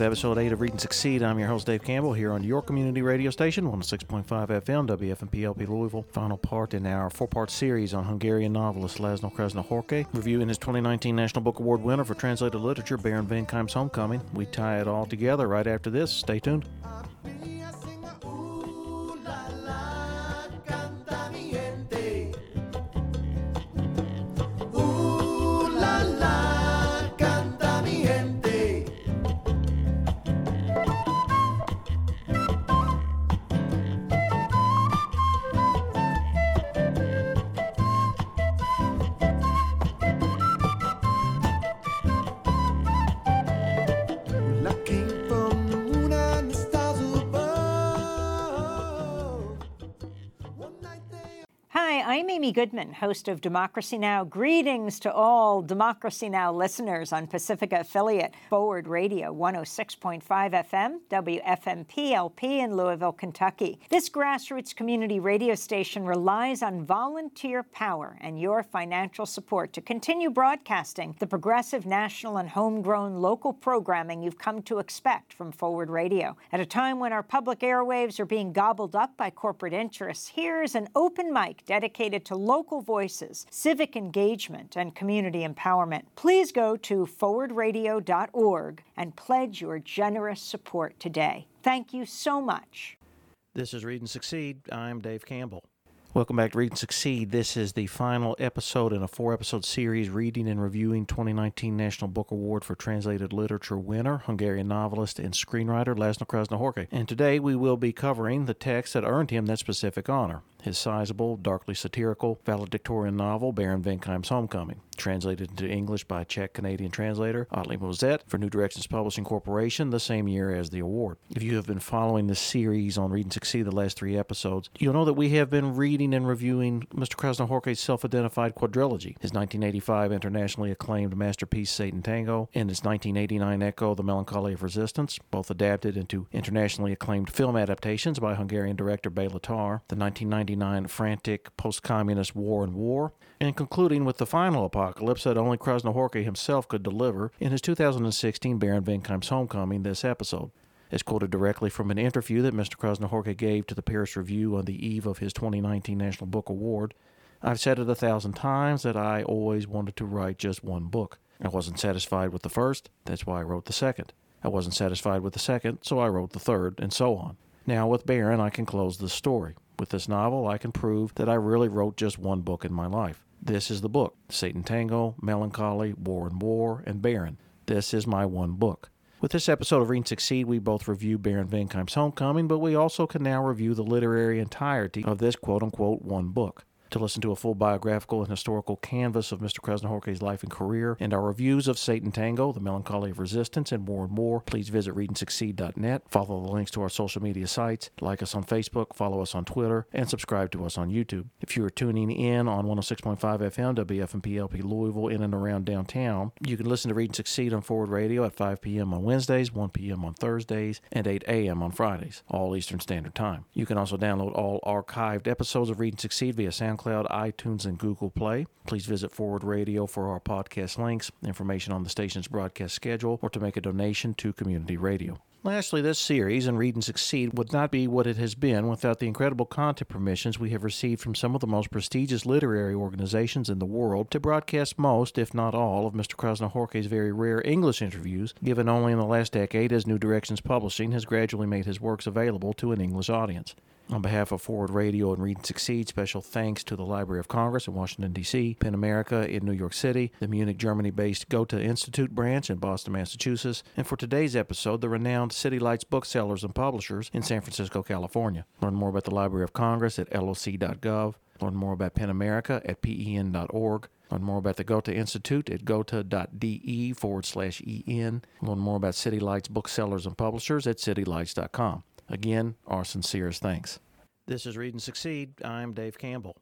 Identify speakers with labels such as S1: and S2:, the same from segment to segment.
S1: Welcome to episode 8 of Read and Succeed. I'm your host, Dave Campbell, here on your community radio station, 106.5 FM, WFMPLP Louisville. Final part in our four part series on Hungarian novelist Laszlo Krasznahorkai, reviewing his 2019 National Book Award winner for translated literature, Baron Wenckheim's Homecoming. We tie it all together right after this. Stay tuned.
S2: I'm Amy Goodman, host of Democracy Now! Greetings to all Democracy Now! listeners on Pacifica affiliate Forward Radio 106.5 FM, WFMPLP in Louisville, Kentucky. This grassroots community radio station relies on volunteer power and your financial support to continue broadcasting the progressive national and homegrown local programming you've come to expect from Forward Radio. At a time when our public airwaves are being gobbled up by corporate interests, here's an open mic dedicated to local voices, civic engagement, and community empowerment. Please go to forwardradio.org and pledge your generous support today. Thank you so much.
S1: This is Read and Succeed. I'm Dave Campbell. Welcome back to Read and Succeed. This is the final episode in a four episode series reading and reviewing 2019 National Book Award for Translated Literature winner, Hungarian novelist and screenwriter Laszlo Krasznahorkai. And today we will be covering the text that earned him that specific honor his sizable, darkly satirical, valedictorian novel, Baron Wenckheim's Homecoming, translated into English by Czech Canadian translator Ottilie Mulzet for New Directions Publishing Corporation the same year as the award. If you have been following this series on Read and Succeed the last three episodes, you'll know that we have been reading and reviewing Mr. Krasznahorkai's self-identified quadrilogy, his 1985 internationally acclaimed masterpiece Satan Tango, and his 1989 echo The Melancholy of Resistance, both adapted into internationally acclaimed film adaptations by Hungarian director Bela Tarr, the 1999 frantic post-communist War and War, and concluding with the final apocalypse that only Krasznahorkai himself could deliver in his 2016 Baron Wenckheim's Homecoming this episode. As quoted directly from an interview that Mr. Krasznahorkai gave to the Paris Review on the eve of his 2019 National Book Award, I've said it a thousand times that I always wanted to write just one book. I wasn't satisfied with the first, that's why I wrote the second. I wasn't satisfied with the second, so I wrote the third, and so on. Now, with Baron, I can close the story. With this novel, I can prove that I really wrote just one book in my life. This is the book Satan Tango, Melancholy, War and War, and Baron. This is my one book. With this episode of Read and Succeed, we both review Baron Wenckheim's Homecoming, but we also can now review the literary entirety of this quote unquote one book. To listen to a full biographical and historical canvas of Mr. Krasznahorkai's life and career, and our reviews of Satan Tango, The Melancholy of Resistance, and more and more, please visit readandsucceed.net. Follow the links to our social media sites, like us on Facebook, follow us on Twitter, and subscribe to us on YouTube. If you are tuning in on 106.5 FM, WFMPLP Louisville, in and around downtown, you can listen to Read and Succeed on Forward Radio at 5 p.m. on Wednesdays, 1 p.m. on Thursdays, and 8 a.m. on Fridays, all Eastern Standard Time. You can also download all archived episodes of Read and Succeed via SoundCloud. SoundCloud, iTunes, and Google Play. Please visit Forward Radio for our podcast links, information on the station's broadcast schedule, or to make a donation to community radio. Lastly, this series, and Read and Succeed, would not be what it has been without the incredible content permissions we have received from some of the most prestigious literary organizations in the world to broadcast most, if not all, of Mr. Krasznahorkai's very rare English interviews, given only in the last decade as New Directions Publishing has gradually made his works available to an English audience. On behalf of Forward Radio and Read and Succeed, special thanks to the Library of Congress in Washington, D.C., PEN America in New York City, the Munich, Germany based Goethe Institute branch in Boston, Massachusetts, and for today's episode, the renowned City Lights booksellers and publishers in San Francisco, California. Learn more about the Library of Congress at loc.gov. Learn more about PEN America at pen.org. Learn more about the Goethe Institute at goethe.de forward slash en. Learn more about City Lights booksellers and publishers at citylights.com. Again, our sincerest thanks. This is Read and Succeed. I'm Dave Campbell.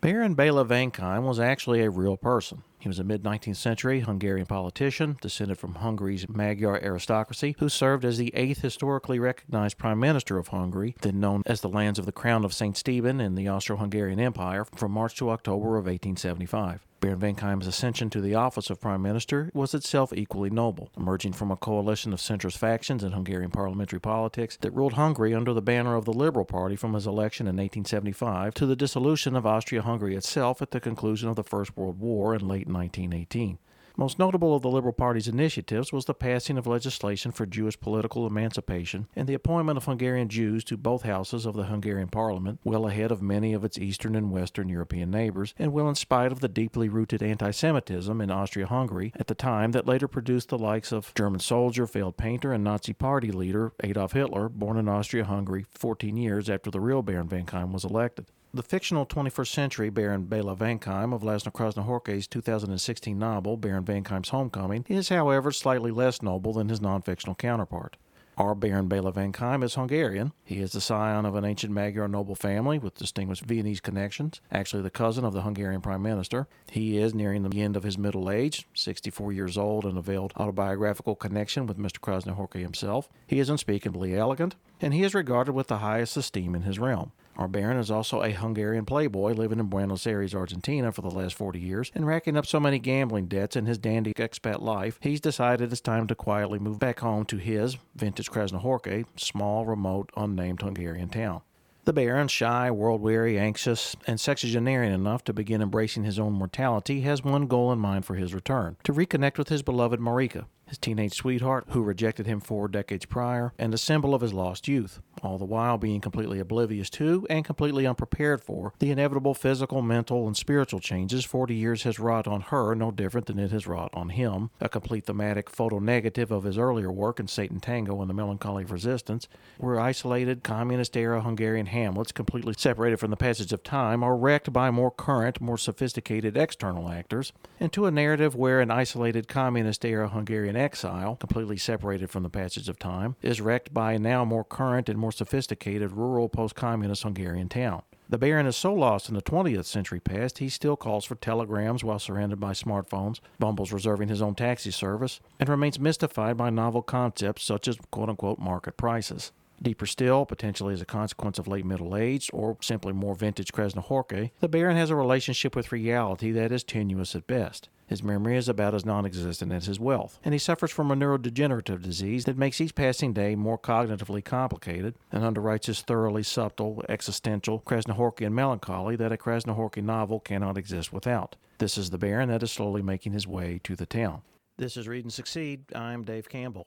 S1: Baron Bela Wenckheim was actually a real person. He was a mid 19th century Hungarian politician, descended from Hungary's Magyar aristocracy, who served as the eighth historically recognized Prime Minister of Hungary, then known as the lands of the Crown of St. Stephen in the Austro Hungarian Empire, from March to October of 1875. Baron Wenckheim's ascension to the office of Prime Minister was itself equally noble, emerging from a coalition of centrist factions in Hungarian parliamentary politics that ruled Hungary under the banner of the Liberal Party from his election in 1875 to the dissolution of Austria Hungary itself at the conclusion of the First World War in late 1918. Most notable of the Liberal Party's initiatives was the passing of legislation for Jewish political emancipation and the appointment of Hungarian Jews to both houses of the Hungarian parliament, well ahead of many of its Eastern and Western European neighbors, and well in spite of the deeply rooted anti Semitism in Austria Hungary at the time that later produced the likes of German soldier, failed painter, and Nazi party leader Adolf Hitler, born in Austria Hungary 14 years after the real Baron Wenckheim was elected. The fictional 21st century Baron Bela Wenckheim of Laszlo Krasznahorkai's 2016 novel, Baron Wenckheim's Homecoming, is, however, slightly less noble than his non fictional counterpart. Our Baron Bela Wenckheim is Hungarian. He is the scion of an ancient Magyar noble family with distinguished Viennese connections, actually the cousin of the Hungarian Prime Minister. He is nearing the end of his middle age, 64 years old, and a veiled autobiographical connection with Mr. Krasznahorkai himself. He is unspeakably elegant, and he is regarded with the highest esteem in his realm. Our Baron is also a Hungarian playboy living in Buenos Aires, Argentina for the last 40 years and racking up so many gambling debts in his dandy expat life, he's decided it's time to quietly move back home to his, vintage Krasznahorkai, small, remote, unnamed Hungarian town. The Baron, shy, world weary, anxious, and sexagenarian enough to begin embracing his own mortality, has one goal in mind for his return to reconnect with his beloved Marika, his teenage sweetheart who rejected him four decades prior, and a symbol of his lost youth, all the while being completely oblivious to and completely unprepared for the inevitable physical, mental, and spiritual changes 40 years has wrought on her no different than it has wrought on him, a complete thematic photo negative of his earlier work in Satan Tango and the Melancholy of Resistance, where isolated communist era Hungarian hamlets, completely separated from the passage of time, are wrecked by more current, more sophisticated external actors, into a narrative where an isolated communist era Hungarian exile, completely separated from the passage of time, is wrecked by now more current and more sophisticated rural post communist Hungarian town. The Baron is so lost in the 20th century past, he still calls for telegrams while surrounded by smartphones, bumbles reserving his own taxi service, and remains mystified by novel concepts such as quote unquote market prices. Deeper still, potentially as a consequence of late middle age or simply more vintage Krasznahorkai, the Baron has a relationship with reality that is tenuous at best. His memory is about as non existent as his wealth, and he suffers from a neurodegenerative disease that makes each passing day more cognitively complicated and underwrites his thoroughly subtle, existential, Krasznahorkian melancholy that a Krasznahorkai novel cannot exist without. This is the Baron that is slowly making his way to the town. This is Read and Succeed. I'm Dave Campbell.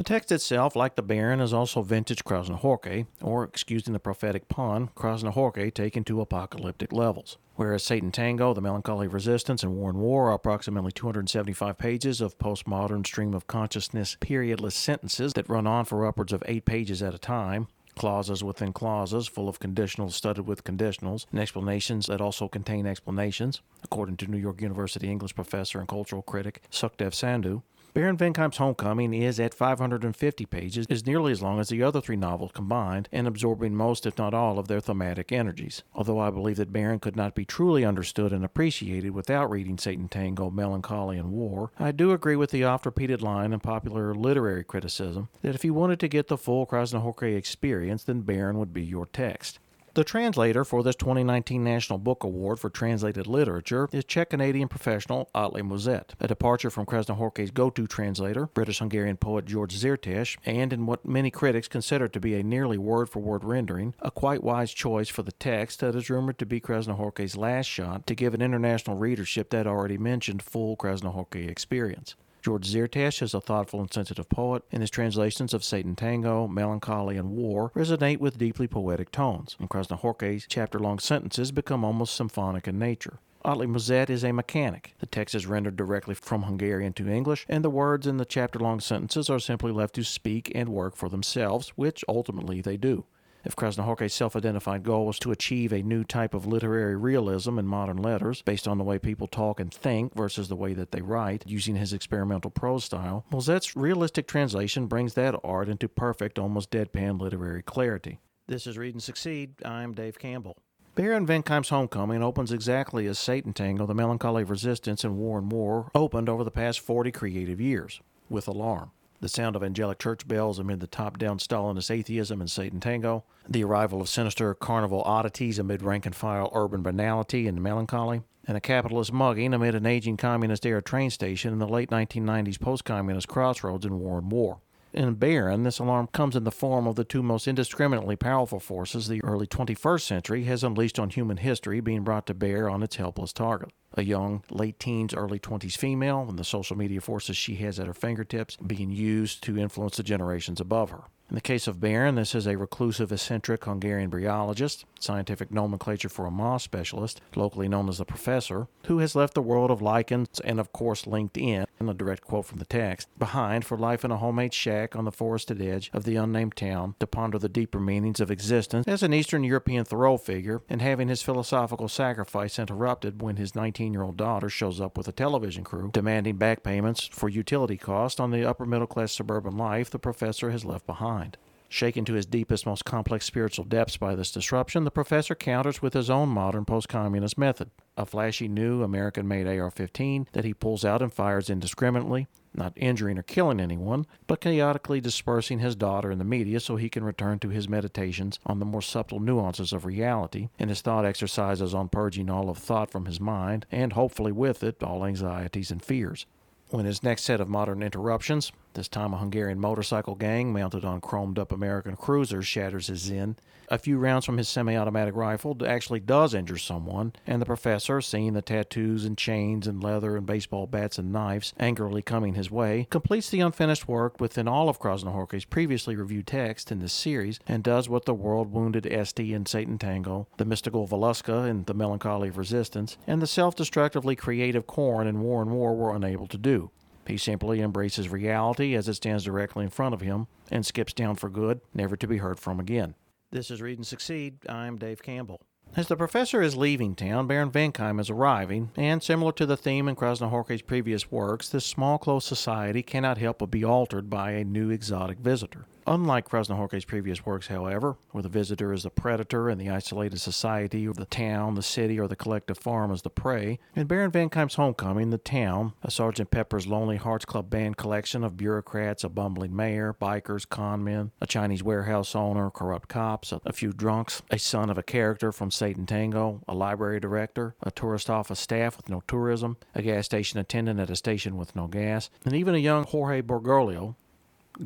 S1: The text itself, like the Baron, is also vintage Krasznahorkai, or, excusing the prophetic pun, Krasznahorkai taken to apocalyptic levels. Whereas Satan Tango, The Melancholy Resistance, and War and War are approximately 275 pages of postmodern stream of consciousness periodless sentences that run on for upwards of eight pages at a time, clauses within clauses, full of conditionals studded with conditionals, and explanations that also contain explanations, according to New York University English professor and cultural critic Sukhdev Sandhu. Baron Wenckheim's Homecoming is at 550 pages, is nearly as long as the other three novels combined, and absorbing most, if not all, of their thematic energies. Although I believe that Baron could not be truly understood and appreciated without reading Satan Tango, Melancholy, and War, I do agree with the oft repeated line in popular literary criticism that if you wanted to get the full Krasznahorkai experience, then Baron would be your text. The translator for this 2019 National Book Award for Translated Literature is Czech Canadian professional Ottilie Mulzet, a departure from Krasznahorkai's go to translator, British Hungarian poet George Szirtes, and in what many critics consider to be a nearly word for word rendering, a quite wise choice for the text that is rumored to be Krasznahorkai's last shot to give an international readership that already mentioned full Krasznahorkai experience. George Szirtes is a thoughtful and sensitive poet, and his translations of Satan Tango, Melancholy, and War resonate with deeply poetic tones, and Krasznahorkai's chapter-long sentences become almost symphonic in nature. Ottilie Mulzet is a mechanic. The text is rendered directly from Hungarian to English, and the words in the chapter long sentences are simply left to speak and work for themselves, which ultimately they do. If Krasznahorkai's self identified goal was to achieve a new type of literary realism in modern letters, based on the way people talk and think versus the way that they write, using his experimental prose style, Mulzet's realistic translation brings that art into perfect, almost deadpan literary clarity. This is Read and Succeed. I'm Dave Campbell. Baron Wenckheim's Homecoming opens exactly as Satan Tango, The Melancholy of Resistance, and War and War opened over the past 40 creative years, with alarm the sound of angelic church bells amid the top down Stalinist atheism in Satan Tango, the arrival of sinister carnival oddities amid rank and file urban banality and melancholy, and a capitalist mugging amid an aging communist era train station in the late 1990s post communist crossroads in War and War. In Baron, this alarm comes in the form of the two most indiscriminately powerful forces the early 21st century has unleashed on human history being brought to bear on its helpless target. A young, late teens, early 20s female, and the social media forces she has at her fingertips being used to influence the generations above her. In the case of Baron, this is a reclusive, eccentric Hungarian bryologist, scientific nomenclature for a moss specialist, locally known as the professor, who has left the world of lichens and, of course, LinkedIn, in a direct quote from the text, behind for life in a homemade shack on the forested edge of the unnamed town to ponder the deeper meanings of existence as an Eastern European Thoreau figure and having his philosophical sacrifice interrupted when his 19 year old daughter shows up with a television crew demanding back payments for utility costs on the upper middle class suburban life the professor has left behind. Shaken to his deepest, most complex spiritual depths by this disruption, the professor counters with his own modern post communist method a flashy new American made AR 15 that he pulls out and fires indiscriminately, not injuring or killing anyone, but chaotically dispersing his daughter in the media so he can return to his meditations on the more subtle nuances of reality and his thought exercises on purging all of thought from his mind, and hopefully with it, all anxieties and fears. When his next set of modern interruptions, this time a Hungarian motorcycle gang mounted on chromed up American cruisers, shatters his zen, a few rounds from his semi automatic rifle actually does injure someone, and the professor, seeing the tattoos and chains and leather and baseball bats and knives angrily coming his way, completes the unfinished work within all of Krasznahorkai's previously reviewed text in this series and does what the world wounded Esty in Satan Tango, the mystical Valuska in The Melancholy of Resistance, and the self destructively creative Korin in War and War were unable to do. He simply embraces reality as it stands directly in front of him and skips down for good, never to be heard from again. This is Read and Succeed. I'm Dave Campbell. As the professor is leaving town, Baron Wenckheim is arriving, and similar to the theme in Krasznahorkai's previous works, this small, close society cannot help but be altered by a new exotic visitor. Unlike Krasznahorkai's previous works, however, where the visitor is the predator and the isolated society of the town, the city, or the collective farm is the prey, in Baron Wenckheim's Homecoming, the town, a Sgt. Pepper's Lonely Hearts Club Band collection of bureaucrats, a bumbling mayor, bikers, conmen, a Chinese warehouse owner, corrupt cops, a, a few drunks, a son of a character from Satan Tango, a library director, a tourist office staff with no tourism, a gas station attendant at a station with no gas, and even a young Jorge Bergoglio.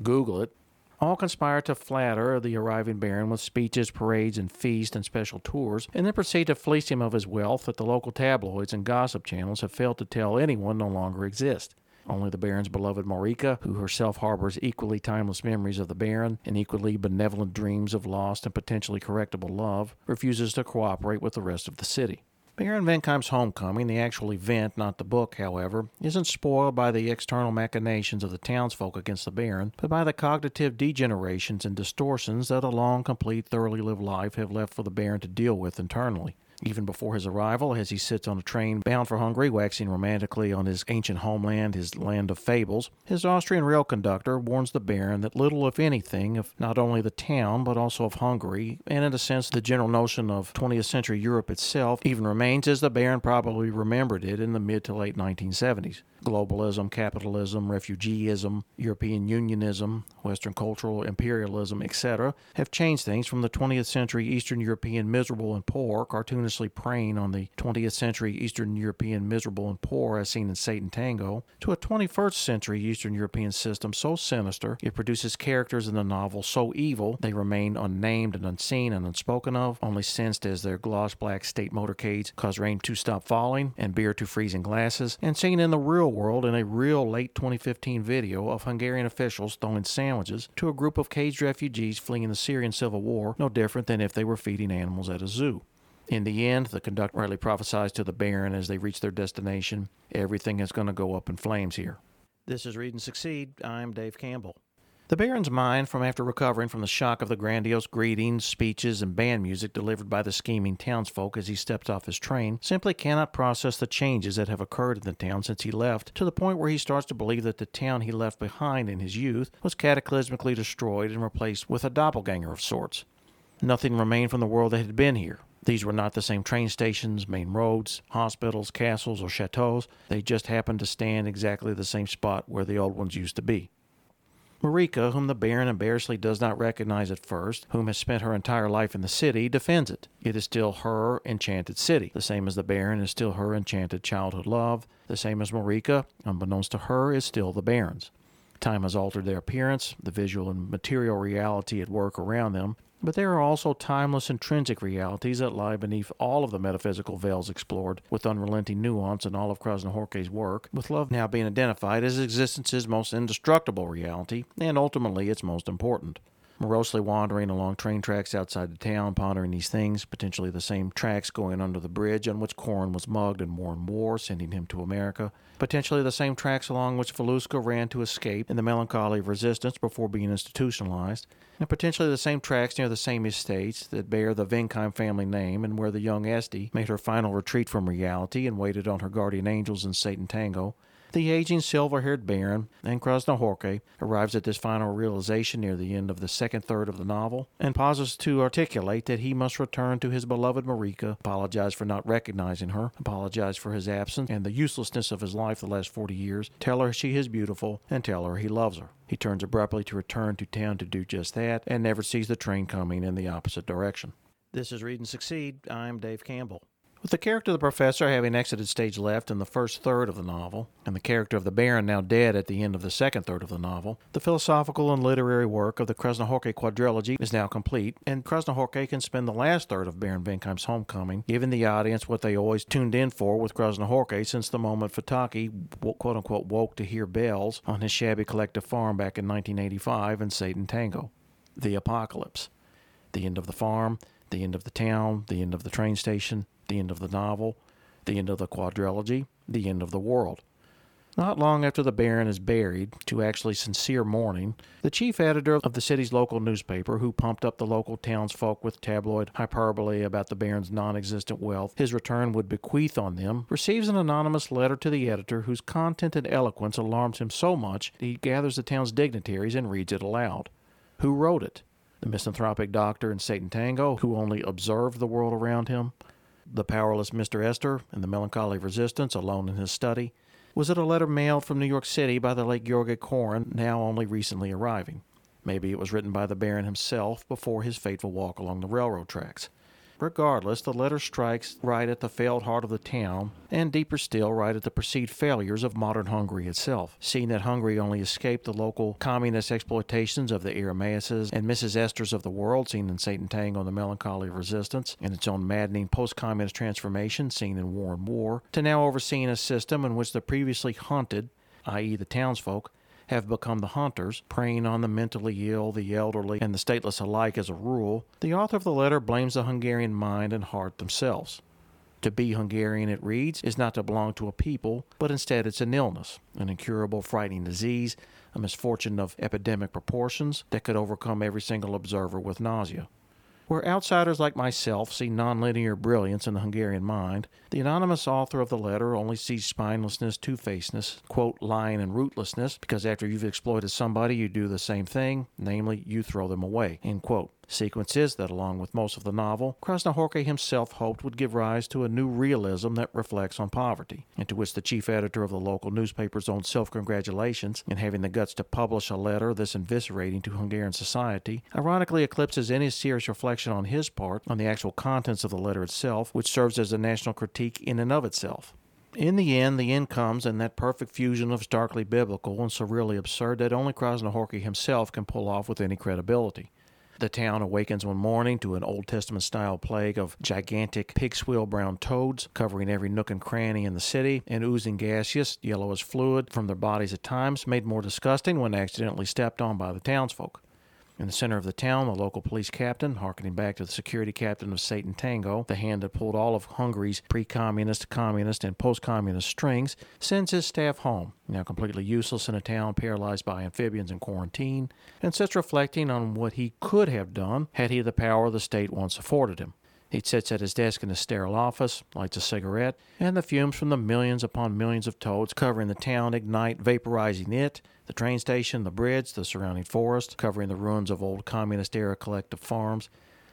S1: Google it all conspire to flatter the arriving baron with speeches, parades, and feasts and special tours, and then proceed to fleece him of his wealth that the local tabloids and gossip channels have failed to tell anyone no longer exist. Only the Baron's beloved Marika, who herself harbors equally timeless memories of the Baron and equally benevolent dreams of lost and potentially correctable love, refuses to cooperate with the rest of the city. Baron Wenckheim's homecoming, the actual event, not the book, however, isn't spoiled by the external machinations of the townsfolk against the Baron, but by the cognitive degenerations and distortions that a long, complete, thoroughly lived life have left for the Baron to deal with internally. Even before his arrival, as he sits on a train bound for Hungary, waxing romantically on his ancient homeland, his land of fables, his Austrian rail conductor warns the Baron that little, if anything, of not only the town, but also of Hungary, and in a sense the general notion of 20th century Europe itself, even remains as the Baron probably remembered it in the mid to late 1970s. Globalism, capitalism, refugeeism, European unionism, Western cultural imperialism, etc., have changed things from the 20th century Eastern European miserable and poor, cartoonishly preying on the 20th century Eastern European miserable and poor as seen in Satan Tango, to a 21st century Eastern European system so sinister it produces characters in the novel so evil they remain unnamed and unseen and unspoken of, only sensed as their gloss black state motorcades cause rain to stop falling and beer to freeze in glasses, and seen in the real world in a real late 2015 video of Hungarian officials throwing sandwiches to a group of caged refugees fleeing the Syrian civil war, no different than if they were feeding animals at a zoo. In the end, the conductor rightly prophesies to the Baron as they reach their destination everything is going to go up in flames here. This is Read and Succeed. I'm Dave Campbell. The Baron's mind, from after recovering from the shock of the grandiose greetings, speeches, and band music delivered by the scheming townsfolk as he steps off his train, simply cannot process the changes that have occurred in the town since he left, to the point where he starts to believe that the town he left behind in his youth was cataclysmically destroyed and replaced with a doppelganger of sorts. Nothing remained from the world that had been here. These were not the same train stations, main roads, hospitals, castles, or chateaus. They just happened to stand exactly the same spot where the old ones used to be. Marika, whom the Baron embarrassedly does not recognize at first, whom has spent her entire life in the city, defends it. It is still her enchanted city, the same as the Baron is still her enchanted childhood love, the same as Marika, unbeknownst to her, is still the Baron's. Time has altered their appearance, the visual and material reality at work around them, but there are also timeless intrinsic realities that lie beneath all of the metaphysical veils explored with unrelenting nuance in all of Krasznahorkai's work, with love now being identified as existence's most indestructible reality, and ultimately its most important. Morosely wandering along train tracks outside the town, pondering these things, potentially the same tracks going under the bridge on which Korin was mugged in War and War, sending him to America, potentially the same tracks along which Valuska ran to escape in the melancholy of resistance before being institutionalized, and potentially the same tracks near the same estates that bear the Wenckheim family name and where the young Esti made her final retreat from reality and waited on her guardian angels in Satan Tango. The aging silver haired Baron and Krasznahorkai arrives at this final realization near the end of the second third of the novel and pauses to articulate that he must return to his beloved Marika, apologize for not recognizing her, apologize for his absence and the uselessness of his life the last 40 years, tell her she is beautiful, and tell her he loves her. He turns abruptly to return to town to do just that and never sees the train coming in the opposite direction. This is Read and Succeed. I'm Dave Campbell. With the character of the professor having exited stage left in the first third of the novel, and the character of the Baron now dead at the end of the second third of the novel, the philosophical and literary work of the Krasznahorkai quadrilogy is now complete, and Krasznahorkai can spend the last third of Baron Wenckheim's homecoming, giving the audience what they always tuned in for with Krasznahorkai since the moment Futaki quote unquote woke to hear bells on his shabby collective farm back in 1985 in Satan Tango. The apocalypse. The end of the farm, the end of the town, the end of the train station, the end of the novel, the end of the quadrilogy, the end of the world. Not long after the Baron is buried, to actually sincere mourning, the chief editor of the city's local newspaper, who pumped up the local townsfolk with tabloid hyperbole about the Baron's non existent wealth his return would bequeath on them, receives an anonymous letter to the editor whose content and eloquence alarms him so much that he gathers the town's dignitaries and reads it aloud. Who wrote it? The misanthropic doctor in Satan Tango, who only observed the world around him? The powerless Mr. Eszter in the melancholy resistance, alone in his study? Was it a letter mailed from New York City by the late George Korin, now only recently arriving? Maybe it was written by the Baron himself before his fateful walk along the railroad tracks. Regardless, the letter strikes right at the failed heart of the town, and deeper still, right at the perceived failures of modern Hungary itself. Seeing that Hungary only escaped the local communist exploitations of the Aramaises and Mrs. Eszters of the world, seen in Satan Tang and the Melancholy of Resistance, and its own maddening post communist transformation, seen in War and War, to now overseeing a system in which the previously hunted, i.e., the townsfolk, have become the hunters, preying on the mentally ill, the elderly, and the stateless alike as a rule, the author of the letter blames the Hungarian mind and heart themselves. To be Hungarian, it reads, is not to belong to a people, but instead it's an illness, an incurable, frightening disease, a misfortune of epidemic proportions that could overcome every single observer with nausea. Where outsiders like myself see nonlinear brilliance in the Hungarian mind, the anonymous author of the letter only sees spinelessness, two facedness, quote, lying and rootlessness, because after you've exploited somebody, you do the same thing, namely, you throw them away, end quote. Sequences that, along with most of the novel, Krasznahorkai himself hoped would give rise to a new realism that reflects on poverty, and to which the chief editor of the local newspaper's own self congratulations in having the guts to publish a letter this eviscerating to Hungarian society ironically eclipses any serious reflection on his part on the actual contents of the letter itself, which serves as a national critique in and of itself. In the end, the end comes in that perfect fusion of starkly biblical and surreally absurd that only Krasznahorkai himself can pull off with any credibility. The town awakens one morning to an Old Testament style plague of gigantic pig swill brown toads covering every nook and cranny in the city and oozing gaseous, yellowish fluid from their bodies at times, made more disgusting when accidentally stepped on by the townsfolk. In the center of the town, the local police captain, harkening back to the security captain of Satan Tango, the hand that pulled all of Hungary's pre communist, communist, and post communist strings, sends his staff home, now completely useless in a town paralyzed by amphibians and quarantine, and sits reflecting on what he could have done had he the power the state once afforded him. He sits at his desk in his sterile office, lights a cigarette, and the fumes from the millions upon millions of toads covering the town ignite, vaporizing it, the train station, the bridge, the surrounding forest, covering the ruins of old communist era collective farms,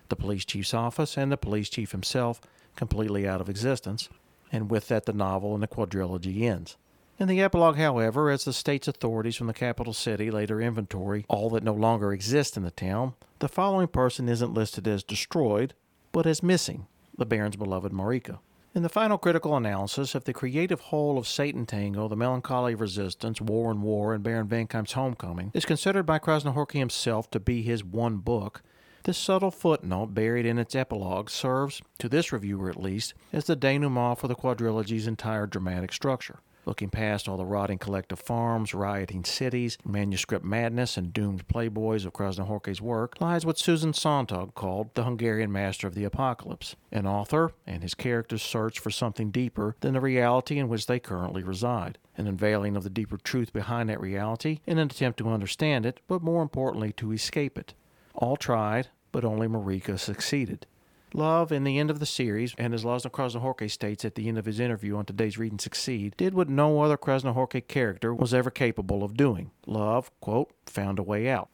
S1: the police chief's office, and the police chief himself, completely out of existence. And with that, the novel and the quadrilogy ends.
S3: In the epilogue, however, as the state's authorities from the capital city later inventory all that no longer exists in the town, the following person isn't listed as destroyed, but as missing the Baron's beloved Marika. In the final critical analysis of the creative whole of Satan Tango, The Melancholy Resistance, War and War, and Baron Wenckheim's Homecoming is considered by Krasznahorkai himself to be his one book. This subtle footnote buried in its epilogue serves, to this reviewer at least, as the denouement for the quadrilogy's entire dramatic structure. Looking past all the rotting collective farms, rioting cities, manuscript madness, and doomed playboys of Krasznahorkai's work lies what Susan Sontag called the Hungarian master of the apocalypse, an author and his characters' search for something deeper than the reality in which they currently reside, an unveiling of the deeper truth behind that reality in an attempt to understand it, but more importantly, to escape it. All tried, but only Marika succeeded. Love, in the end of the series, and as Laszlo Krasznahorkai states at the end of his interview on today's Read and Succeed, did what no other Krasznahorkai character was ever capable of doing. Love, quote, found a way out,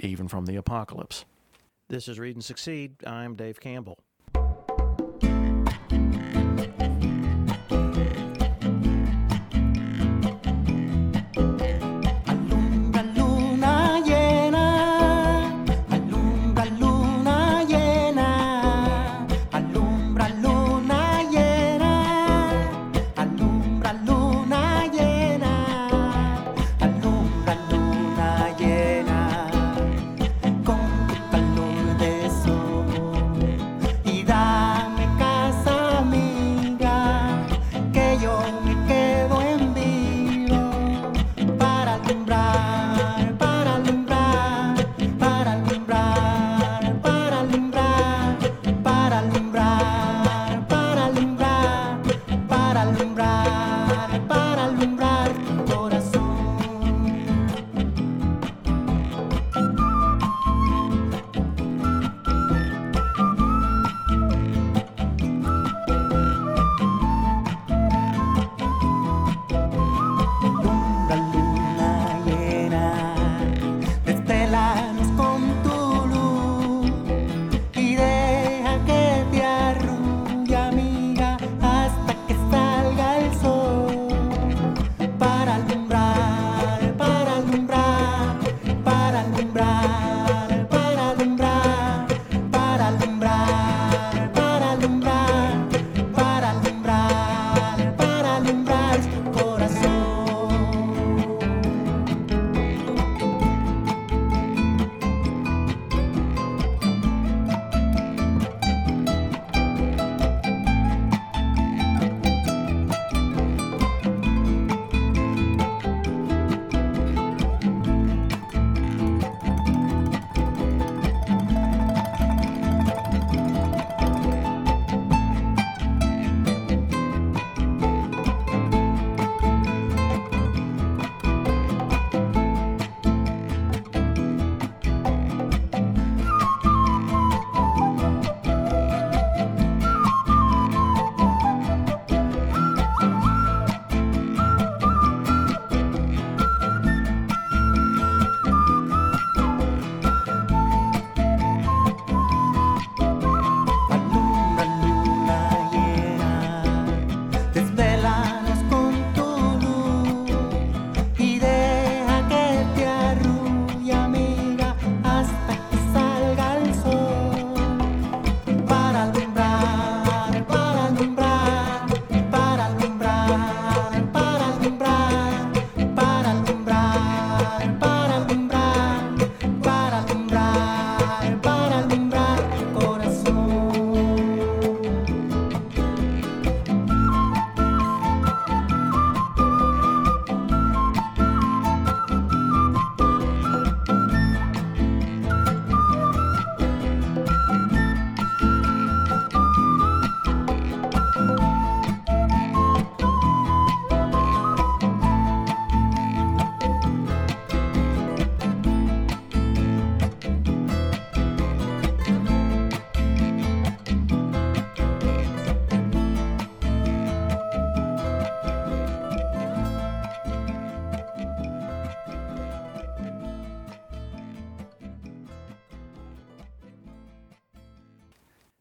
S3: even from the apocalypse. This is Read and Succeed. I'm Dave Campbell.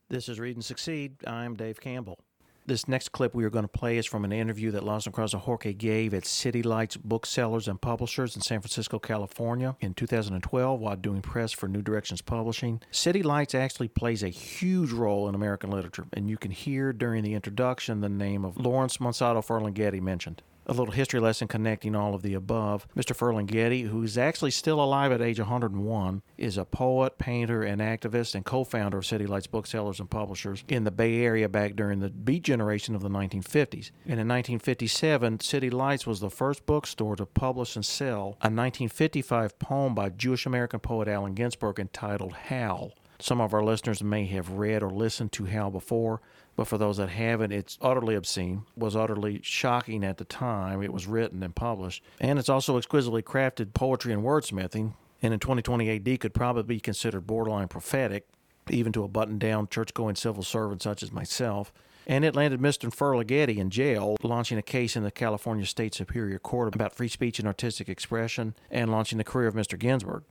S3: This is Read and Succeed. I'm Dave Campbell.
S1: This next clip we are going to play is from an interview that Laszlo Krasznahorkai gave at City Lights Booksellers and Publishers in San Francisco, California in 2012 while doing press for New Directions Publishing. City Lights actually plays a huge role in American literature, and you can hear during the introduction the name of Lawrence Monsanto Ferlinghetti mentioned a little history lesson connecting all of the above. Mr. Ferlinghetti, who is actually still alive at age 101, is a poet, painter, and activist and co founder of City Lights Booksellers and Publishers in the Bay Area back during the Beat generation of the 1950s. And in 1957, City Lights was the first bookstore to publish and sell a 1955 poem by Jewish American poet Allen Ginsberg entitled Howl. Some of our listeners may have read or listened to Howl before. But for those that haven't, it's utterly obscene, was utterly shocking at the time it was written and published. And it's also exquisitely crafted poetry and wordsmithing. And in 2020 AD could probably be considered borderline prophetic, even to a button down church going civil servant such as myself. And it landed Mr. Ferlinghetti in jail, launching a case in the California State Superior Court about free speech and artistic expression, and launching the career of Mr. Ginsberg.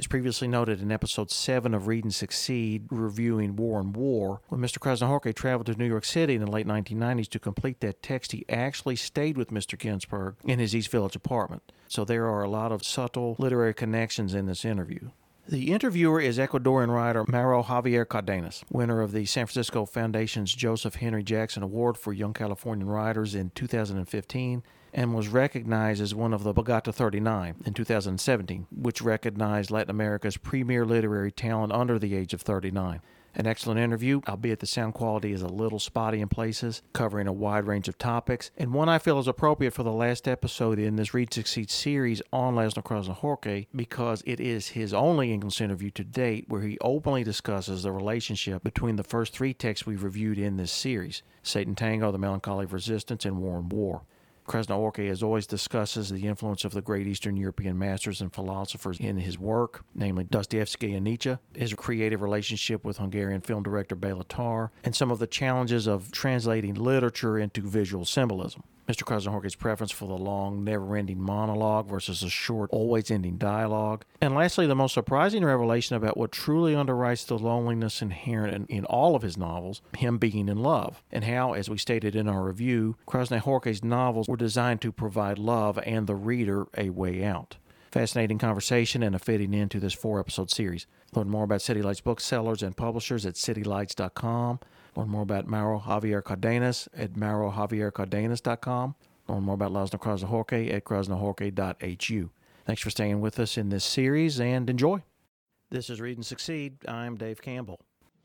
S1: As previously noted in episode 7 of Read and Succeed, reviewing War and War, when Mr. Krasznahorkai traveled to New York City in the late 1990s to complete that text, he actually stayed with Mr. Ginsberg in his East Village apartment. So there are a lot of subtle literary connections in this interview. The interviewer is Ecuadorian writer Mauro Javier Cardenas, winner of the San Francisco Foundation's Joseph Henry Jackson Award for Young Californian Writers in 2015 and was recognized as one of the Bogota 39 in 2017, which recognized Latin America's premier literary talent under the age of 39. An excellent interview, albeit the sound quality is a little spotty in places, covering a wide range of topics, and one I feel is appropriate for the last episode in this Read Succeed series on Laszlo Krasznahorkai because it is his only English interview to date where he openly discusses the relationship between the first three texts we've reviewed in this series Satan Tango, The Melancholy of Resistance, and War and War. Krasznahorkai, as always, discusses the influence of the great Eastern European masters and philosophers in his work, namely Dostoevsky and Nietzsche, his creative relationship with Hungarian film director Béla Tarr, and some of the challenges of translating literature into visual symbolism. Mr. Krasznahorkai's preference for the long, never ending monologue versus a short, always ending dialogue. And lastly, the most surprising revelation about what truly underwrites the loneliness inherent in, in all of his novels, him being in love, and how, as we stated in our review, Krasznahorkai's novels were designed to provide love and the reader a way out. Fascinating conversation and a fitting end to this four episode series. Learn more about City Lights booksellers and publishers at citylights.com. Learn more about Mauro Javier Cardenas at maurojaviercardenas.com. Learn more about Laszlo Krasznahorkai at krasznahorkai.hu. Thanks for staying with us in this series and enjoy. This is Read and Succeed. I'm Dave Campbell.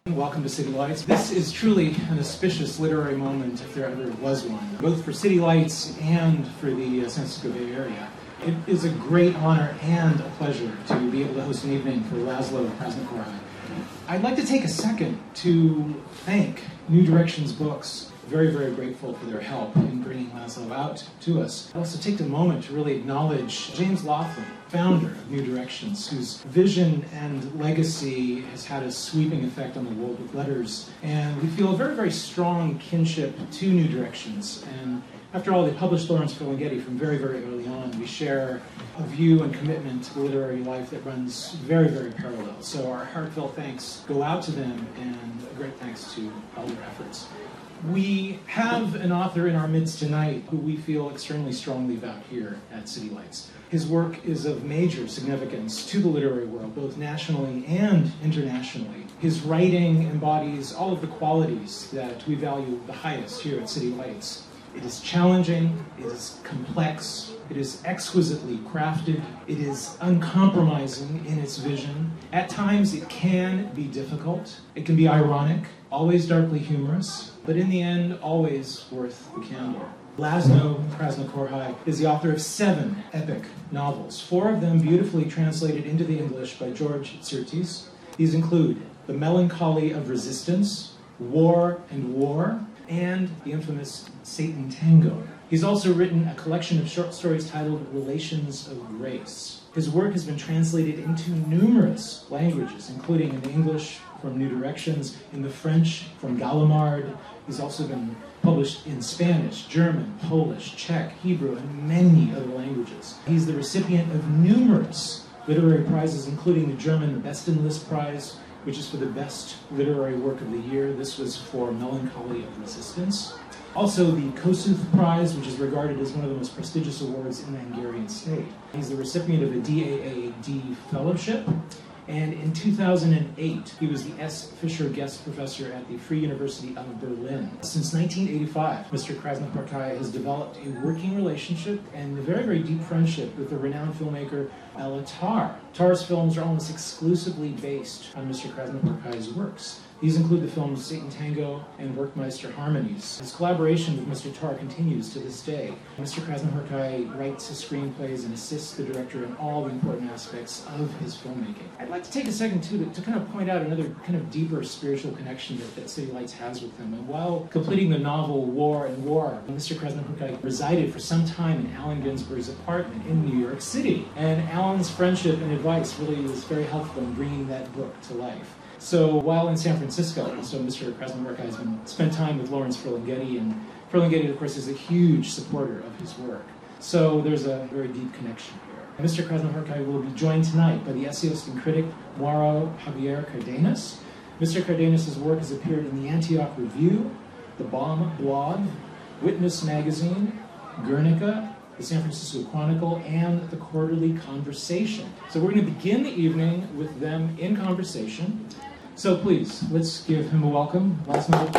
S4: Welcome to City Lights. This is truly an auspicious literary moment, if there ever was one, both for City Lights and for the uh, San Francisco Bay Area. It is a great honor and a pleasure to be able to host an evening for Laszlo Krasznahorkai. I'd like to take a second to thank New Directions Books. Very, very grateful for their help in bringing Laszlo out to us. I'd also take a moment to really acknowledge James Laughlin, founder of New Directions, whose vision and legacy has had a sweeping effect on the world of letters. And we feel a very, very strong kinship to New Directions. And after all, they published Lawrence Ferlinghetti from very, very early on. We share a view and commitment to literary life that runs very, very parallel. So our heartfelt thanks go out to them and a great thanks to all their efforts. We have an author in our midst tonight who we feel extremely strongly about here at City Lights. His work is of major significance to the literary world, both nationally and internationally. His writing embodies all of the qualities that we value the highest here at City Lights. It is challenging, it is complex, it is exquisitely crafted, it is uncompromising in its vision. At times, it can be difficult, it can be ironic, always darkly humorous, but in the end, always worth the candle. Laszlo Krasznahorkai is the author of seven epic novels, four of them beautifully translated into the English by George Szirtes. These include The Melancholy of Resistance, War and War, and the infamous Satan Tango. He's also written a collection of short stories titled Relations of Grace. His work has been translated into numerous languages, including in English from New Directions, in the French from Gallimard. He's also been published in Spanish, German, Polish, Czech, Hebrew, and many other languages. He's the recipient of numerous literary prizes, including the German Bestenlist Prize, which is for the best literary work of the year. This was for Melancholy of Resistance. Also, the Kossuth Prize, which is regarded as one of the most prestigious awards in the Hungarian state. He's the recipient of a DAAD fellowship. And in 2008, he was the S. Fisher Guest Professor at the Free University of Berlin. Since 1985, Mr. Krasznahorkai has developed a working relationship and a very, very deep friendship with the renowned filmmaker Bela Tarr. Tarr's films are almost exclusively based on Mr. Krasznahorkai's works. These include the films Satan Tango and Werckmeister Harmonies. His collaboration with Mr. Tarr continues to this day. Mr. Krasznahorkai writes his screenplays and assists the director in all the important aspects of his filmmaking. I'd like to take a second, too, to, to kind of point out another kind of deeper spiritual connection that, that City Lights has with him. And while completing the novel War and War, Mr. Krasznahorkai resided for some time in Allen Ginsberg's apartment in New York City. And Allen's friendship and advice really was very helpful in bringing that book to life. So while in San Francisco, so Mr. Krasznahorkai has been spent time with Lawrence Ferlinghetti, and Ferlinghetti, of course, is a huge supporter of his work. So there's a very deep connection here. Mr. Krasznahorkai will be joined tonight by the essayist and critic Mauro Javier Cardenas. Mr. Cardenas' work has appeared in the Antioch Review, the Bomb blog, Witness Magazine, Guernica, the San Francisco Chronicle, and the Quarterly Conversation. So we're going to begin the evening with them in conversation. So please, let's give him a welcome. Last night,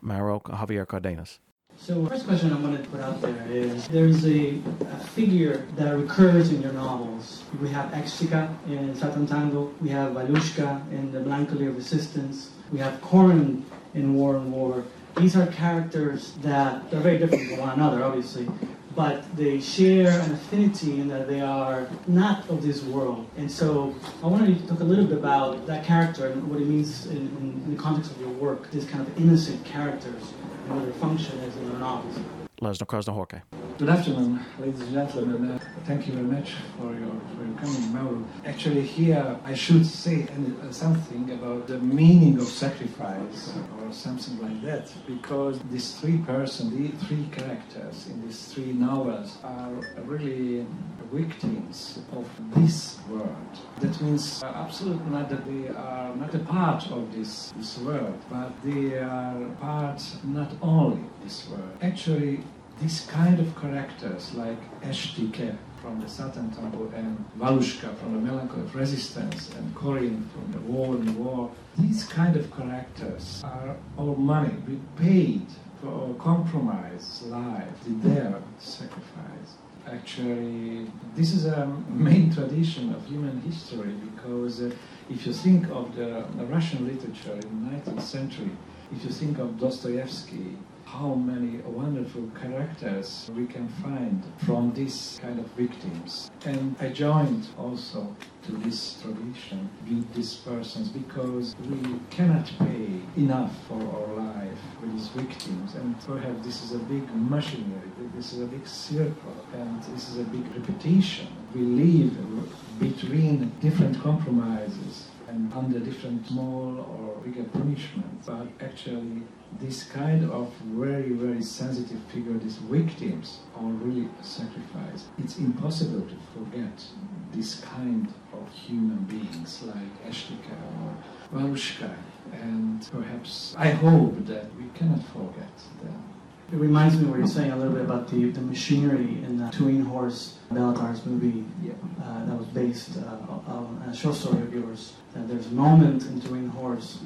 S1: Mauro Javier Cardenas.
S5: So, first question I want to put out there is there's a, a, figure that recurs in your novels. We have Estike in Satan Tango, we have Valuska in The Melancholy of Resistance, we have Korin in War and War. These are characters that are very different from one another, obviously, but they share an affinity in that they are not of this world. And so I wanted you to talk a little bit about that character and what it means in, in, in the context of your work, this kind of innocent characters and what their function is in the novels.
S1: László Krasznahorkai.
S6: Good afternoon, ladies and gentlemen. Uh, thank you very much for your, for your coming, Mauro. Actually, here I should say uh, something about the meaning of sacrifice something like that, because these three persons, the three characters in these three novels are really victims of this world. That means uh, absolutely not that they are not a part of this, this world, but they are part not only this world. Actually, this kind of characters like Estike from the Satan Tango and Valuska from the Melancholy of Resistance and Korin from the War and War, these kind of characters are our money. We paid for our compromise life, their sacrifice. Actually, this is a main tradition of human history because uh, if you think of the, the Russian literature in the 19th century, if you think of Dostoevsky, how many wonderful characters we can find from this kind of victims. And I joined also to this tradition with these persons because we cannot pay enough for our life with these victims. And perhaps this is a big machinery, this is a big circle, and this is a big repetition. We live between different compromises and under different small or bigger punishments. But actually, this kind of very, very sensitive figure, these victims, are really sacrificed. It's impossible to forget this kind of human beings like Estike or Valuska. And perhaps I hope that we cannot forget them.
S5: It reminds me what you're saying a little bit about the, the machinery in the Turin Horse Béla Tarr's movie
S6: yeah.
S5: uh, that was based uh, on a short story of yours. That there's a moment in Turin Horse,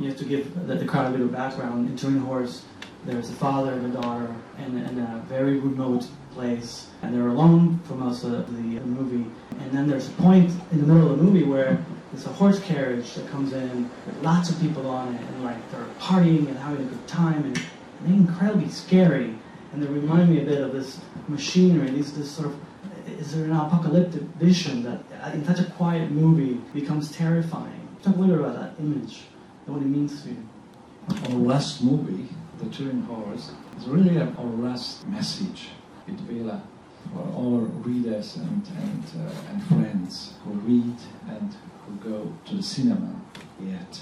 S5: you have to give the, the crowd a little background. In Turin Horse, there's a father and a daughter in, in a very remote place, and they're alone for most of the, the movie. And then there's a point in the middle of the movie where there's a horse carriage that comes in with lots of people on it, and like they're partying and having a good time, and incredibly scary. And they remind me a bit of this machinery, these this sort of is there an apocalyptic vision that in such a quiet movie becomes terrifying? Talk a little bit about that image and what it means to you.
S6: Our last movie, The Turin Horse, is really our last message with for all readers and, and, uh, and friends who read and who go to the cinema yet.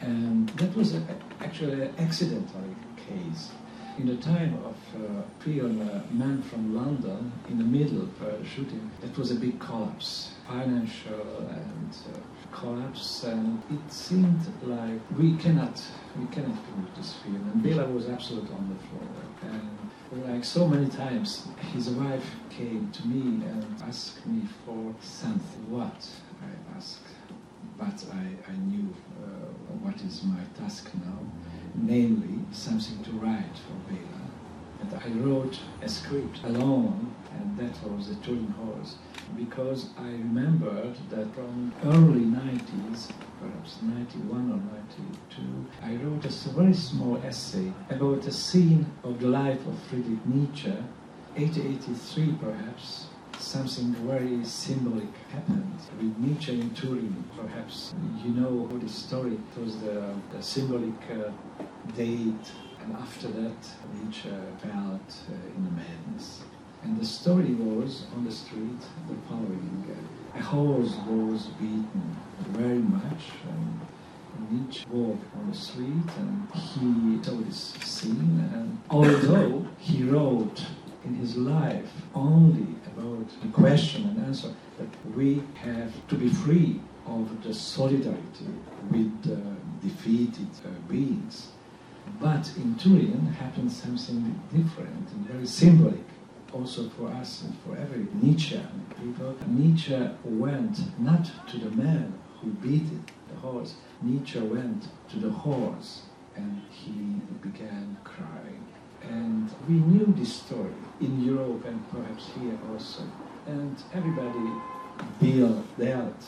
S6: And that was a, actually an accidental case in the time of uh, film uh, Man from London, in the middle of shooting, that was a big collapse, financial and uh, collapse, and it seemed like we cannot, we cannot finish this film. And Bela was absolutely on the floor, and like so many times, his wife came to me and asked me for something. What? I asked, but I, I knew uh, what is my task now namely something to write for Bela. And I wrote a script alone, and that was the Turin Horse, because I remembered that from early 90s, perhaps 91 or 92, I wrote a very small essay about a scene of the life of Friedrich Nietzsche, 1883 perhaps, something very symbolic happened with Nietzsche in Turin. Perhaps you know the story. It was the, the symbolic uh, date, and after that, Nietzsche felt uh, in madness. And the story was on the street the following: a horse was beaten very much. And, Nietzsche walked on the street and he saw this scene and although he wrote in his life only about the question and answer that we have to be free of the solidarity with defeated uh, beings. But in Turin happened something different and very symbolic also for us and for every Nietzschean people. Nietzsche went not to the man who beat the horse, Nietzsche went to the horse and he began crying. And we knew this story in Europe and perhaps here also. And everybody dealt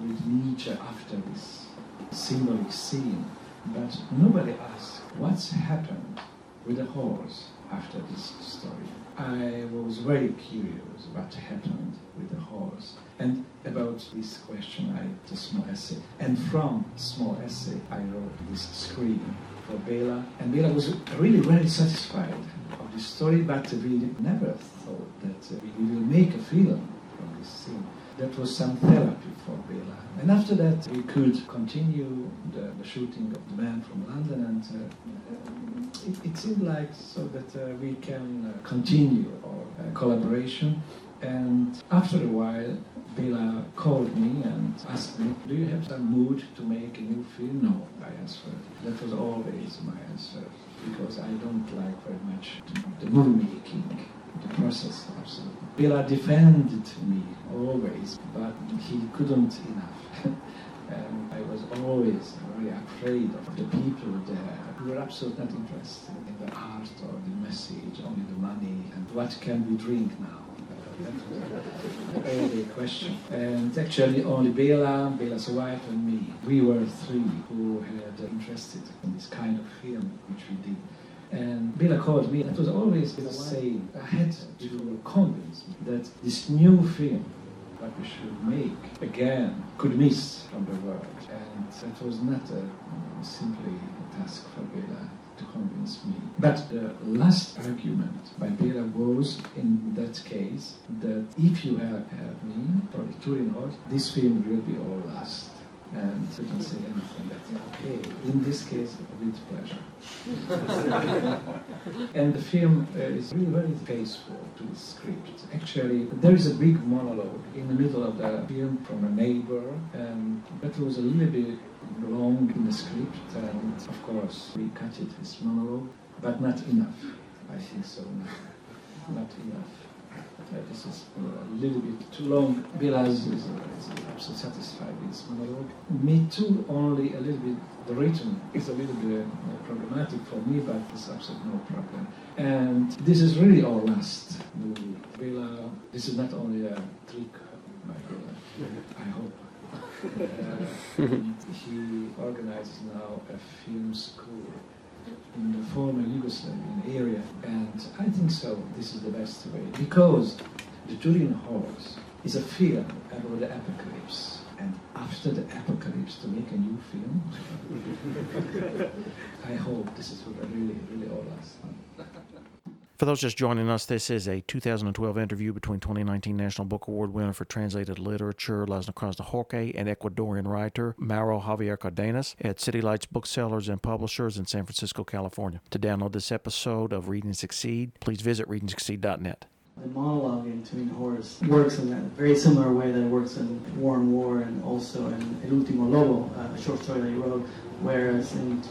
S6: with Nietzsche after this symbolic scene. But nobody asked what's happened with the horse after this story. I was very curious what happened with the horse. And about this question, I did a small essay. And from small essay, I wrote this screen for Bela. And Bela was really very satisfied this story, but we never thought that uh, we will make a film from this scene. That was some therapy for Bela. And after that, we could continue the, the shooting of The Man from London, and uh, it, it, seemed like so that uh, we can uh, continue our uh, collaboration. And after a while, Bela called me and asked me, Do you have some mood to make a new film? No, I answered. That was always my answer, because I don't like very much the movie making, the process, absolutely. Bela defended me always, but he couldn't enough. and I was always very afraid of the people there who were absolutely not interested in the art or the message, only the money, and what can we drink now? Early question. Um, and actually only Bela, Bela's wife and me, we were three who had uh, interested in this kind of film which we did. And Bela called me, it was always the same. I had to convince me that this new film that we should make again could miss from the world. And that was not a, simply a task for Bela to convince me. But the last argument by Bela was, in that case, that if you have, have me for the Turin horse, this film will be our last. And we can say anything but okay, in this case, with pleasure. and the film uh, is really very faithful to the script. Actually, there is a big monologue in the middle of the film from a neighbor, and that was a little bit long in the script, and of course we cut it, this monologue, but not enough. I think so, not, enough. Uh, this is a little bit too long. Bela is, absolutely satisfied with this monologue. Me too, only a little bit. The rhythm is a little bit uh, problematic for me, but it's absolutely no problem. And this is really our last movie. Bela, this is not only a trick by Bela, I hope. He organizes now a film school in the former Yugoslavian area, and I think so. This is the best way because the Turin Horse is a film about the apocalypse, and after the apocalypse, to make a new film. I hope this is what I really, really all us.
S1: For those just joining us, this is a 2012 interview between 2019 National Book Award winner for translated literature László Krasznahorkai and Ecuadorian writer Mauro Javier Cardenas at City Lights Booksellers and Publishers in San Francisco, California. To download this episode of Read and Succeed, please visit readandsucceed.net.
S5: The monologue in Turin Horse works in a very similar way that it works in War and War and also in El Último Lobo, uh, a short story that he wrote, whereas in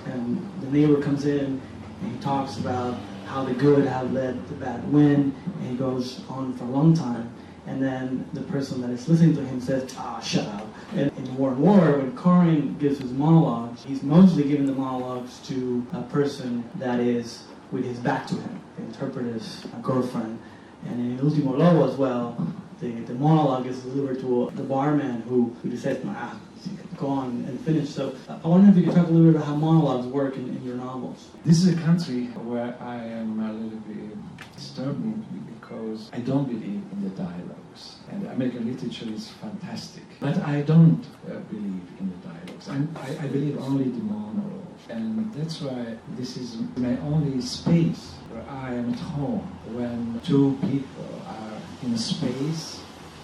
S5: the neighbor comes in and he talks about how the good have let the bad win, and he goes on for a long time. And then the person that is listening to him says, ah, shut up. And in War and War, when Korin gives his monologues, he's mostly giving the monologues to a person that is with his back to him, the interpreter's a girlfriend. And in Ultimo Lobo as well, the, the monologue is delivered to the barman who, who says, ah, go on and finish. So I wonder if you could talk a little bit about how monologues work in, in your novels.
S6: This is a country where I am a little bit disturbing because I don't believe in the dialogues. And American literature is fantastic. But I don't uh, believe in the dialogues. I, I believe only the monologue. And that's why this is my only space where I am at home. When two people are in a space,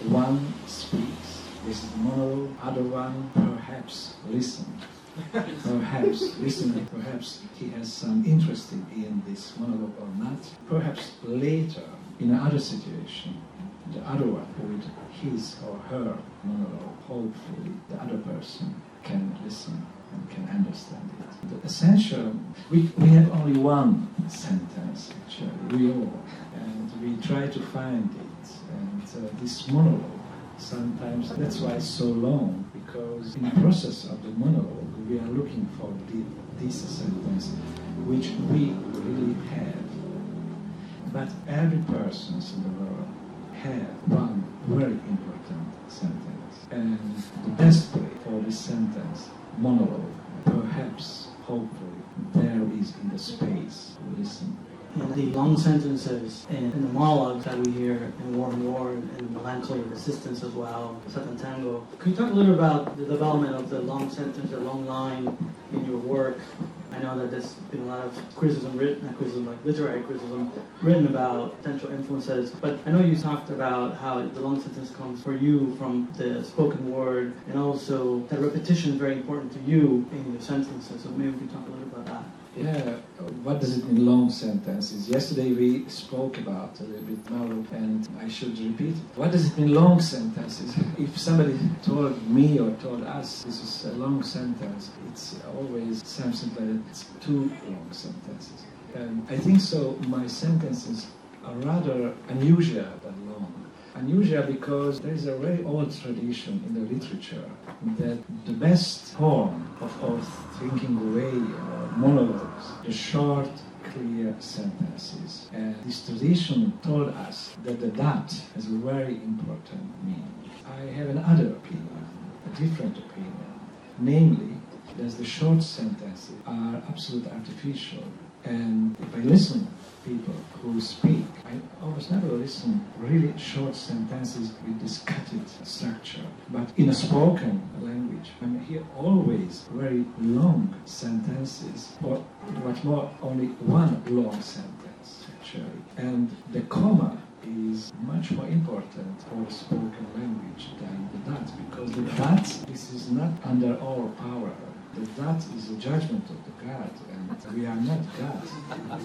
S6: one speaks. This is the monologue, other one perhaps listen. perhaps listening, perhaps he has some interest in this monologue or not. Perhaps later, in another situation, the other one with his or her monologue, hopefully the other person can listen and can understand it. The essential, we, we have only one sentence actually, we all, and we try to find it. And uh, this monologue, sometimes that's why it's so long, because in the process of the monologue, we are looking for the, this sentence, which we really have. But every person in the world have one very important sentence. And the best way for this sentence, monologue, perhaps, hopefully, there is in the space listen.
S5: And the long sentences in, in, the monologues that we hear in War and War and Melancholy and Resistance as well, Satan Tango. Could you talk a little about the development of the long sentence, the long line in your work? I know that there's been a lot of criticism written, not criticism, like literary criticism, written about potential influences. But I know you talked about how the long sentence comes for you from the spoken word, and also that repetition is very important to you in your sentences. So maybe we can talk a little about that.
S6: Yeah, what does it mean, long sentences? Yesterday we spoke about a little bit now, and I should repeat. What does it mean, long sentences? If somebody told me or told us this is a long sentence, it's always something like it's two long sentences. And I think so, my sentences are rather unusual than. Unusual because there is a very old tradition in the literature that the best form of our thinking way or monologues, the short, clear sentences. And this tradition told us that the that has a very important meaning. I have another opinion, a different opinion, namely that the short sentences are absolutely artificial. And if I listen people who speak. I almost never listen really short sentences with this cutted structure. But in a spoken language, I hear always very long sentences, or what more, only one long sentence, actually. And the comma is much more important for spoken language than the that, because the that, this is not under our power that that is a judgment of the God, and we are not God.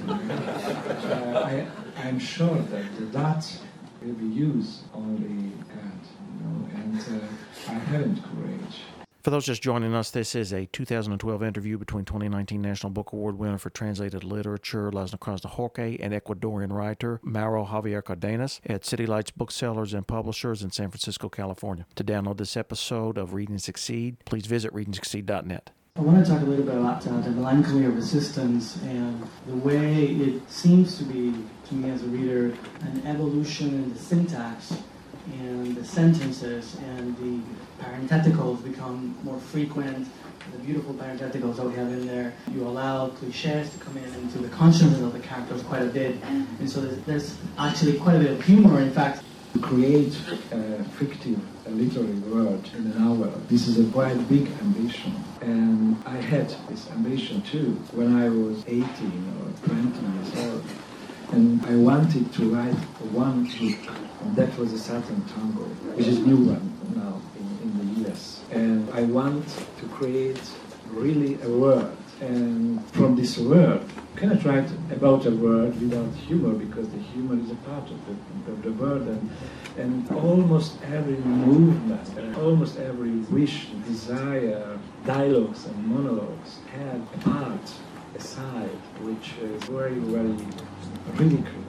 S6: uh, I, I'm sure that the that will be used only God, you know, and uh, I haven't courage.
S1: For those just joining us, this is a 2012 interview between 2019 National Book Award winner for translated literature László Krasznahorkai and Ecuadorian writer Mauro Javier Cardenas at City Lights Booksellers and Publishers in San Francisco, California. To download this episode of Read and Succeed, please visit readandsucceed.net.
S5: I want to talk a little bit about uh, the melancholy of resistance and the way it seems to be, to me as a reader, an evolution in the syntax and the sentences and the parentheticals become more frequent. The beautiful parentheticals that we have in there, you allow cliches to come in into the consciousness of the characters quite a bit. And so there's, there's actually quite a bit of humor. In fact,
S6: to create a fictive a literary world in a novel. This is a quite big ambition. And I had this ambition too when I was 18 or 20 years old. And I wanted to write one book, and that was a Satan Tango, which is new one now in, in the US. And I want to create really a word. And from this word, you cannot write about a word without humor because the humor is a part of the, of the word. And, and almost every movement, almost every wish, desire, dialogues and monologues had a part, a side, which is very, very ridiculous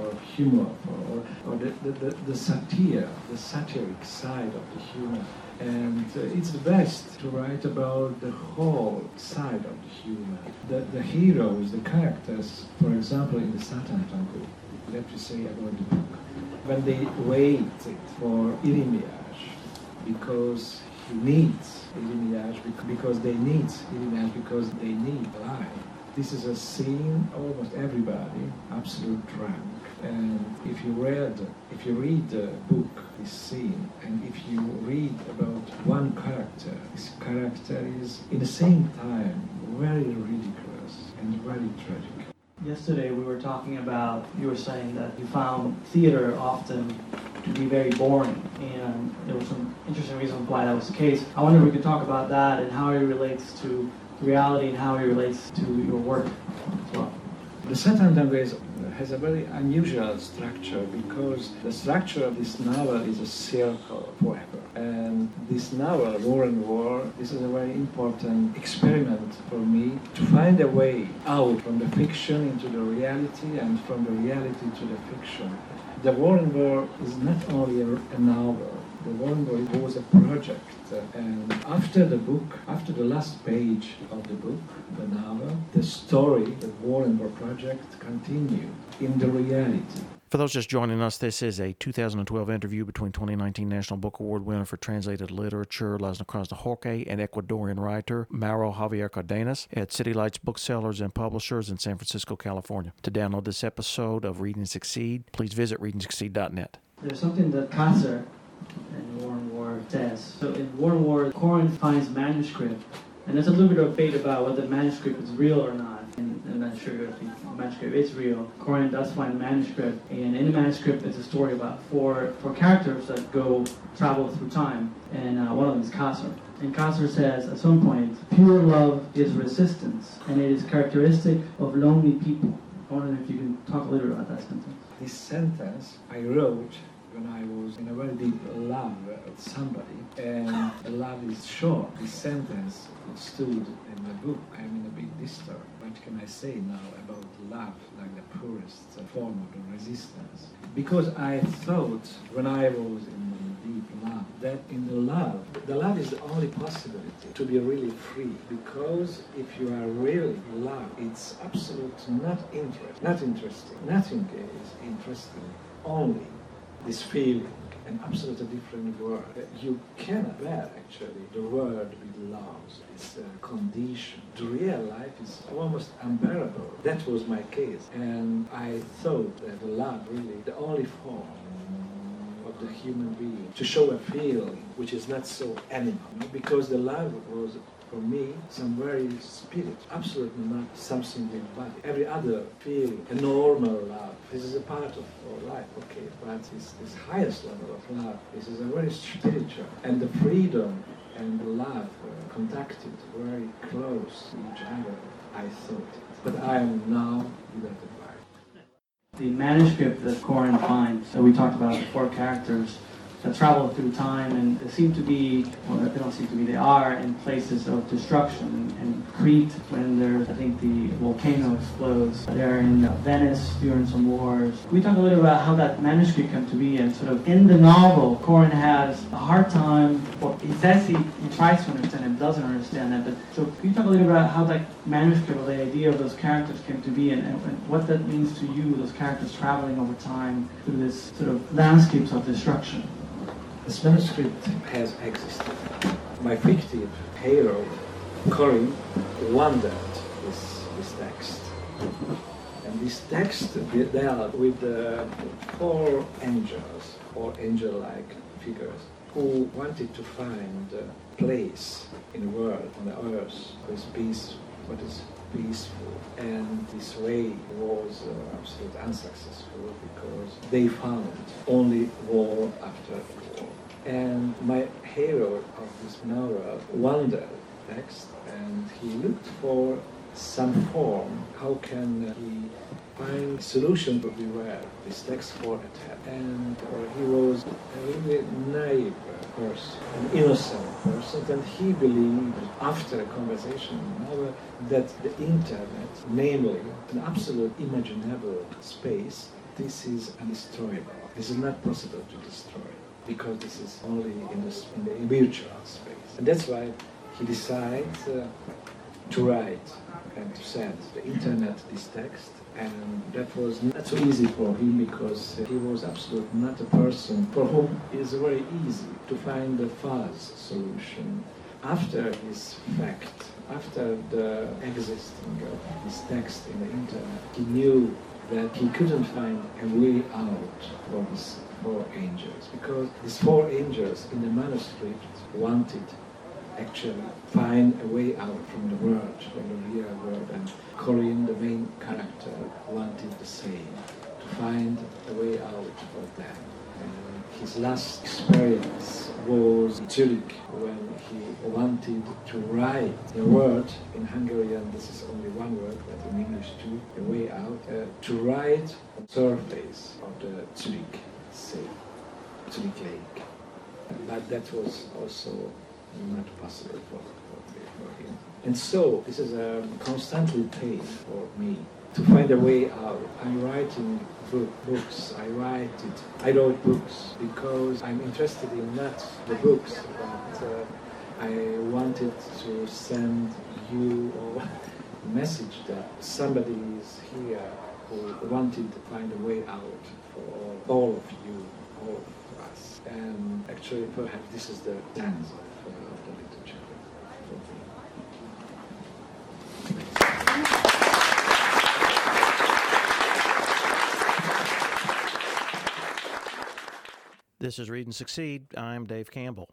S6: or humor or, or the, the, the, satire, the satiric side of the humor. And uh, it's best to write about the whole side of the humor. The, the heroes, the characters, for example, in the Satan Tango, let me say about the book, when they waited for Irimiás because he needs Irimiás because they need Irimiás because they need life. This is a scene almost everybody absolute drunk. And if you read, if you read the book, this scene, and if you read about one character, this character is in the same time very ridiculous and very tragic.
S5: Yesterday we were talking about, you were saying that you found theater often to be very boring, and there were some interesting reasons why that was the case. I wonder if we could talk about that and how it relates to reality and how it relates to your work as well.
S6: The Tango is, has a very unusual structure because the structure of this novel is a circle forever. And this novel, War and War, this is a very important experiment for me to find a way out from the fiction into the reality and from the reality to the fiction. The War and War is not only a, a novel, the War and War was a project. And after the book, after the last page of the book, the novel, the story, the War and War project continued in the reality.
S1: For those just joining us, this is a 2012 interview between 2019 National Book Award winner for translated literature László Krasznahorkai and Ecuadorian writer Mauro Javier Cardenas at City Lights Booksellers and Publishers in San Francisco, California. To download this episode of Read and Succeed, please visit readandsucceed.net.
S5: There's something that Kasser in War and War says. So in War and War, Korin finds manuscript, and there's a little bit of debate about whether the manuscript is real or not. And I'm not sure if the manuscript is real. Korin does find manuscript, and in the manuscript is a story about four four characters that go travel through time, and uh, one of them is Kasser. And Kasser says at some point, pure love is resistance, and it is characteristic of lonely people. I wonder if you can talk a little about that sentence.
S6: This sentence I wrote when I was in a very deep love with somebody, and love is short. This sentence stood in the book. I'm in a bit disturbed. What can I say now about love, like the poorest form of resistance? Because I thought when I was in deep love that in the love, the love is the only possibility to be really free. Because if you are really in love, it's absolutely not interest, not interesting. Nothing is interesting. Only this feeling, an absolutely different world. You cannot bear actually the word with love. It's a uh, condition. The real life is almost unbearable. That was my case. And I thought that love really the only form of the human being to show a feeling which is not so animal. Because the love was for me, some very spirit, absolutely not something in body. Every other feeling, a normal love, this is a part of our life, okay, but this, this highest level of love, this is a very spiritual, and the freedom and the love uh, contacted very close to each other, I thought. But I am now a
S5: The manuscript that Korin finds, that we talked about, the four characters, travel through time and they seem to be, well, they don't seem to be, they are in places of destruction. And Crete, when there's, I think the volcano explodes, they're in Venice during some wars. We talk a little about how that manuscript came to be and sort of in the novel, Corin has a hard time, well, he says he, he tries to understand it, doesn't understand it, but so can you talk a little about how that manuscript or the idea of those characters came to be and, and, what that means to you, those characters traveling over time through this sort of landscapes of destruction?
S6: This manuscript has existed. My fictive hero, Korin, wandered this, this text. And this text dealt with uh, four angels, or angel-like figures, who wanted to find a place in the world, on the earth, with peace, what is peaceful. And this way was uh, absolutely unsuccessful because they found only war after war. And my hero of this novel wandered next and he looked for some form. How can he find solution to beware this text for attack? And uh, he was a really naive person, an innocent person, and he believed after a conversation novel that the internet, namely an absolute imaginable space, this is undestroyable. This is not possible to destroy because this is only in the, in the virtual space. And that's why he decides uh, to write and to send the internet this text. And that was not so easy for him because he was absolutely not a person for whom it is very easy to find a fuzz solution. After his fact, after the existing of this text in the internet, he knew that he couldn't find a way out for these four angels because these four angels in the manuscript wanted actually find a way out from the world, from the real world. And Korin, the main character, wanted the same, to find a way out for them. And his last experience was in Zurich when he wanted to write a word in Hungarian, this is only one word, but in English too, a way out, uh, to write on the surface of the Zurich Sea, Zurich Lake. But that was also not possible for, for, for him. And so this is a constantly pain for me to find a way out. I'm writing books. I write it. I wrote books because I'm interested in not the books, but uh, I wanted to send you a message that somebody is here who wanted to find a way out for all of you, all of us. And actually, perhaps this is the dance of, uh, of the literature for me.
S1: This is Read and Succeed. I'm Dave Campbell.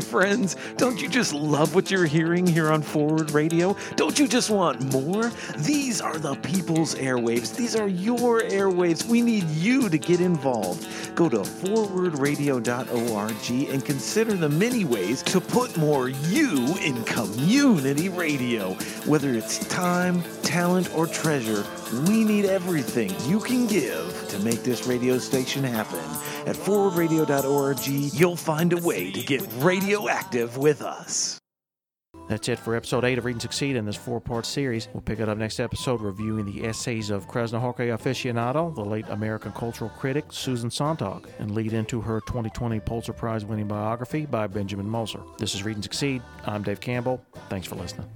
S7: Friends, don't you just love what you're hearing here on Forward Radio? Don't you just want more? These are the people's airwaves. These are your airwaves. We need you to get involved. Go to forwardradio.org and consider the many ways to put more you in community radio. Whether it's time, talent, or treasure, we need everything you can give to make this radio station happen. At forwardradio.org, you'll find a way to get radioactive with us.
S1: That's it for episode 8 of Read and Succeed in this four part series. We'll pick it up next episode reviewing the essays of Krasznahorkai aficionado, the late American cultural critic Susan Sontag, and lead into her 2020 Pulitzer Prize winning biography by Benjamin Moser. This is Read and Succeed. I'm Dave Campbell. Thanks for listening.